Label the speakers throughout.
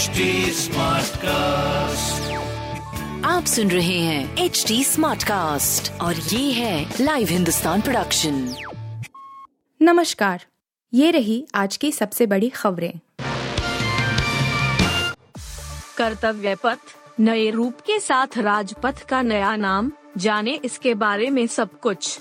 Speaker 1: HD cast
Speaker 2: आप सुन रहे हैं एच डी स्मार्ट कास्ट और ये है लाइव हिंदुस्तान प्रोडक्शन
Speaker 3: नमस्कार ये रही आज की सबसे बड़ी खबरें।
Speaker 4: कर्तव्य पथ नए रूप के साथ राजपथ का नया नाम जाने इसके बारे में सब कुछ।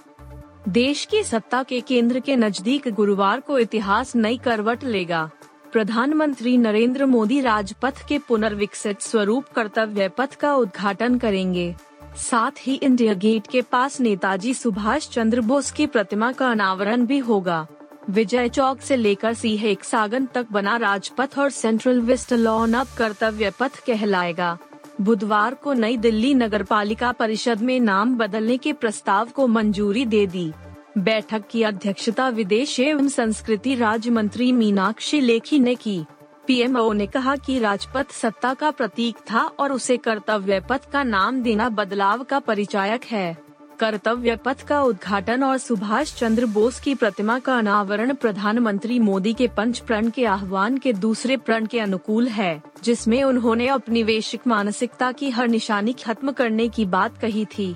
Speaker 4: देश की सत्ता के केंद्र के नज़दीक गुरुवार को इतिहास नई करवट लेगा। प्रधानमंत्री नरेंद्र मोदी राजपथ के पुनर्विकसित स्वरूप कर्तव्य पथ का उद्घाटन करेंगे। साथ ही इंडिया गेट के पास नेताजी सुभाष चंद्र बोस की प्रतिमा का अनावरण भी होगा। विजय चौक से लेकर सीहेक सागन तक बना राजपथ और सेंट्रल वेस्ट लॉन अब कर्तव्य पथ कहलाएगा। बुधवार को नई दिल्ली नगर पालिका परिषद में नाम बदलने के प्रस्ताव को मंजूरी दे दी। बैठक की अध्यक्षता विदेश एवं संस्कृति राज्य मंत्री मीनाक्षी लेखी ने की। पीएमओ ने कहा कि राजपथ सत्ता का प्रतीक था और उसे कर्तव्य पथ का नाम देना बदलाव का परिचायक है। कर्तव्य पथ का उद्घाटन और सुभाष चंद्र बोस की प्रतिमा का अनावरण प्रधानमंत्री मोदी के पंच प्रण के आह्वान के दूसरे प्रण के अनुकूल है, जिसमें उन्होंने अपनी वैश्विक मानसिकता की हर निशानी खत्म करने की बात कही थी।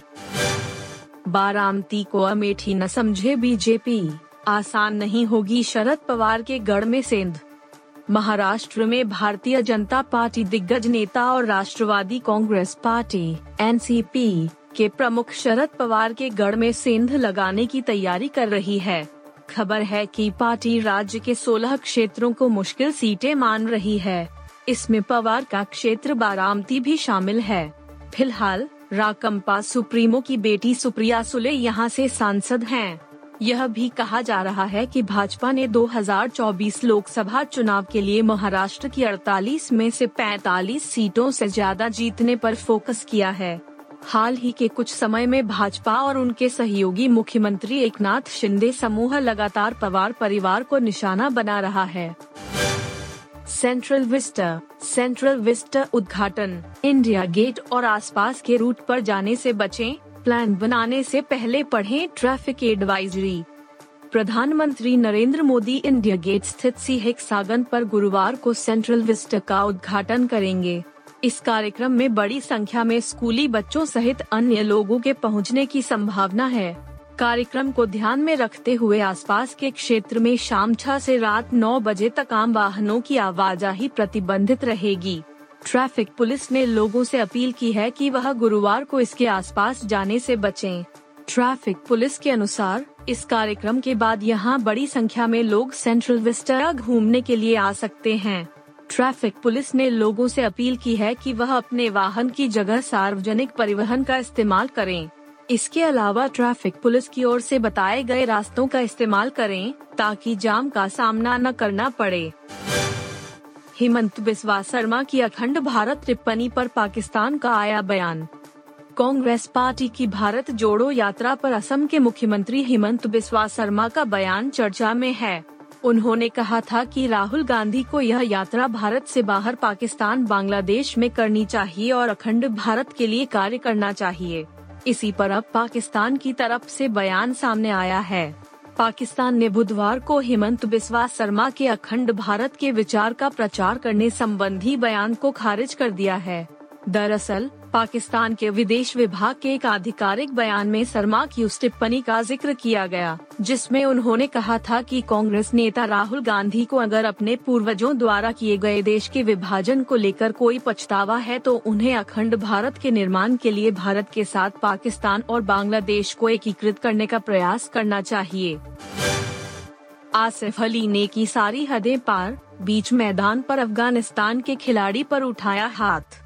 Speaker 4: बारामती को अमेठी न समझे बीजेपी। आसान नहीं होगी शरद पवार के गढ़ में सेंध। महाराष्ट्र में भारतीय जनता पार्टी दिग्गज नेता और राष्ट्रवादी कांग्रेस पार्टी, एनसीपी, के प्रमुख शरद पवार के गढ़ में सेंध लगाने की तैयारी कर रही है। खबर है कि पार्टी राज्य के 16 क्षेत्रों को मुश्किल सीटें मान रही है। इसमें पवार का क्षेत्र बारामती भी शामिल है। फ़िलहाल राकंपा सुप्रीमो की बेटी सुप्रिया सुले यहाँ से सांसद हैं। यह भी कहा जा रहा है कि भाजपा ने 2024 लोकसभा चुनाव के लिए महाराष्ट्र की 48 में से 45 सीटों से ज़्यादा जीतने पर फोकस किया है हाल ही के कुछ समय में भाजपा और उनके सहयोगी मुख्यमंत्री एकनाथ शिंदे समूह लगातार पवार परिवार को निशाना बना रहा है सेंट्रल विस्टा सेंट्रल विस्टा उद्घाटन इंडिया गेट और आसपास के रूट पर जाने से बचें, प्लान बनाने से पहले पढ़ें ट्रैफ़िक एडवाइजरी प्रधानमंत्री नरेंद्र मोदी इंडिया गेट स्थित सी सागन पर गुरुवार को सेंट्रल विस्टा का उद्घाटन करेंगे। इस कार्यक्रम में बड़ी संख्या में स्कूली बच्चों सहित अन्य लोगों के पहुँचने की संभावना है। कार्यक्रम को ध्यान में रखते हुए आसपास के क्षेत्र में शाम छह से रात नौ बजे तक आम वाहनों की आवाजाही प्रतिबंधित रहेगी। ट्रैफ़िक पुलिस ने लोगों से अपील की है कि वह गुरुवार को इसके आसपास जाने से बचें। ट्रैफ़िक पुलिस के अनुसार, इस कार्यक्रम के बाद यहाँ बड़ी संख्या में लोग सेंट्रल विस्टा घूमने के लिए आ सकते हैं। ट्रैफ़िक पुलिस ने लोगों से अपील की है कि वह अपने वाहन की जगह सार्वजनिक परिवहन का इस्तेमाल करें। इसके अलावा ट्रैफ़िक पुलिस की ओर से बताए गए रास्तों का इस्तेमाल करें ताकि जाम का सामना न करना पड़े। हेमंत बिस्वा शर्मा की अखंड भारत टिप्पणी पर पाकिस्तान का आया बयान। कांग्रेस पार्टी की भारत जोड़ो यात्रा पर असम के मुख्यमंत्री हेमंत बिस्वा शर्मा का बयान चर्चा में है। उन्होंने कहा था कि राहुल गांधी को यह यात्रा भारत से बाहर पाकिस्तान, बांग्लादेश में करनी चाहिए और अखंड भारत के लिए कार्य करना चाहिए। इसी पर अब पाकिस्तान की तरफ़ से बयान सामने आया है। पाकिस्तान ने बुधवार को हेमंत बिस्वा शर्मा के अखंड भारत के विचार का प्रचार करने संबंधी बयान को खारिज कर दिया है। दरअसल पाकिस्तान के विदेश विभाग के एक आधिकारिक बयान में शर्मा की उस टिप्पणी का ज़िक्र किया गया, जिसमें उन्होंने कहा था कि कांग्रेस नेता राहुल गांधी को अगर अपने पूर्वजों द्वारा किए गए देश के विभाजन को लेकर कोई पछतावा है तो उन्हें अखंड भारत के निर्माण के लिए भारत के साथ पाकिस्तान और बांग्लादेश को एकीकृत करने का प्रयास करना चाहिए। आसिफ अली ने की सारी हदें पार, बीच मैदान पर अफ़गानिस्तान के खिलाड़ी पर उठाया हाथ।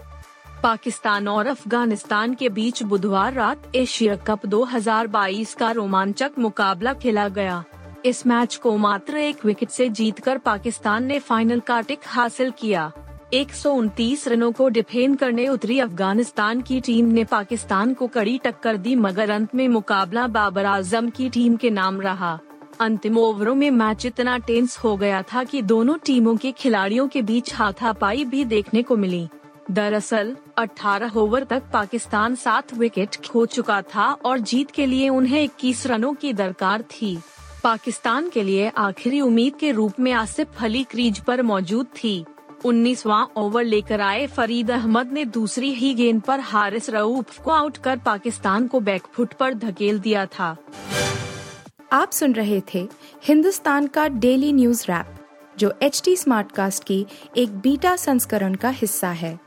Speaker 4: पाकिस्तान और अफ़गानिस्तान के बीच बुधवार रात एशिया कप 2022 का रोमांचक मुकाबला खेला गया। इस मैच को मात्र एक विकेट से जीतकर पाकिस्तान ने फाइनल का टिक हासिल किया। एक सौ उनतीस रनों को डिफेंड करने उतरी अफ़गानिस्तान की टीम ने पाकिस्तान को कड़ी टक्कर दी, मगर अंत में मुकाबला बाबर आज़म की टीम के नाम रहा। अंतिम ओवरों में मैच इतना टेंस हो गया था कि दोनों टीमों के खिलाड़ियों के बीच हाथापाई भी देखने को मिली। दरअसल 18 ओवर तक पाकिस्तान सात विकेट खो चुका था और जीत के लिए उन्हें 21 रनों की दरकार थी। पाकिस्तान के लिए आखिरी उम्मीद के रूप में आसिफ अली क्रीज पर मौजूद थी। उन्नीसवा ओवर लेकर आए फरीद अहमद ने दूसरी ही गेंद पर हारिस रऊफ को आउट कर पाकिस्तान को बैकफुट पर धकेल दिया था।
Speaker 3: आप सुन रहे थे हिंदुस्तान का डेली न्यूज़ रैप, जो एच टी स्मार्टकास्ट की एक बीटा संस्करण का हिस्सा है।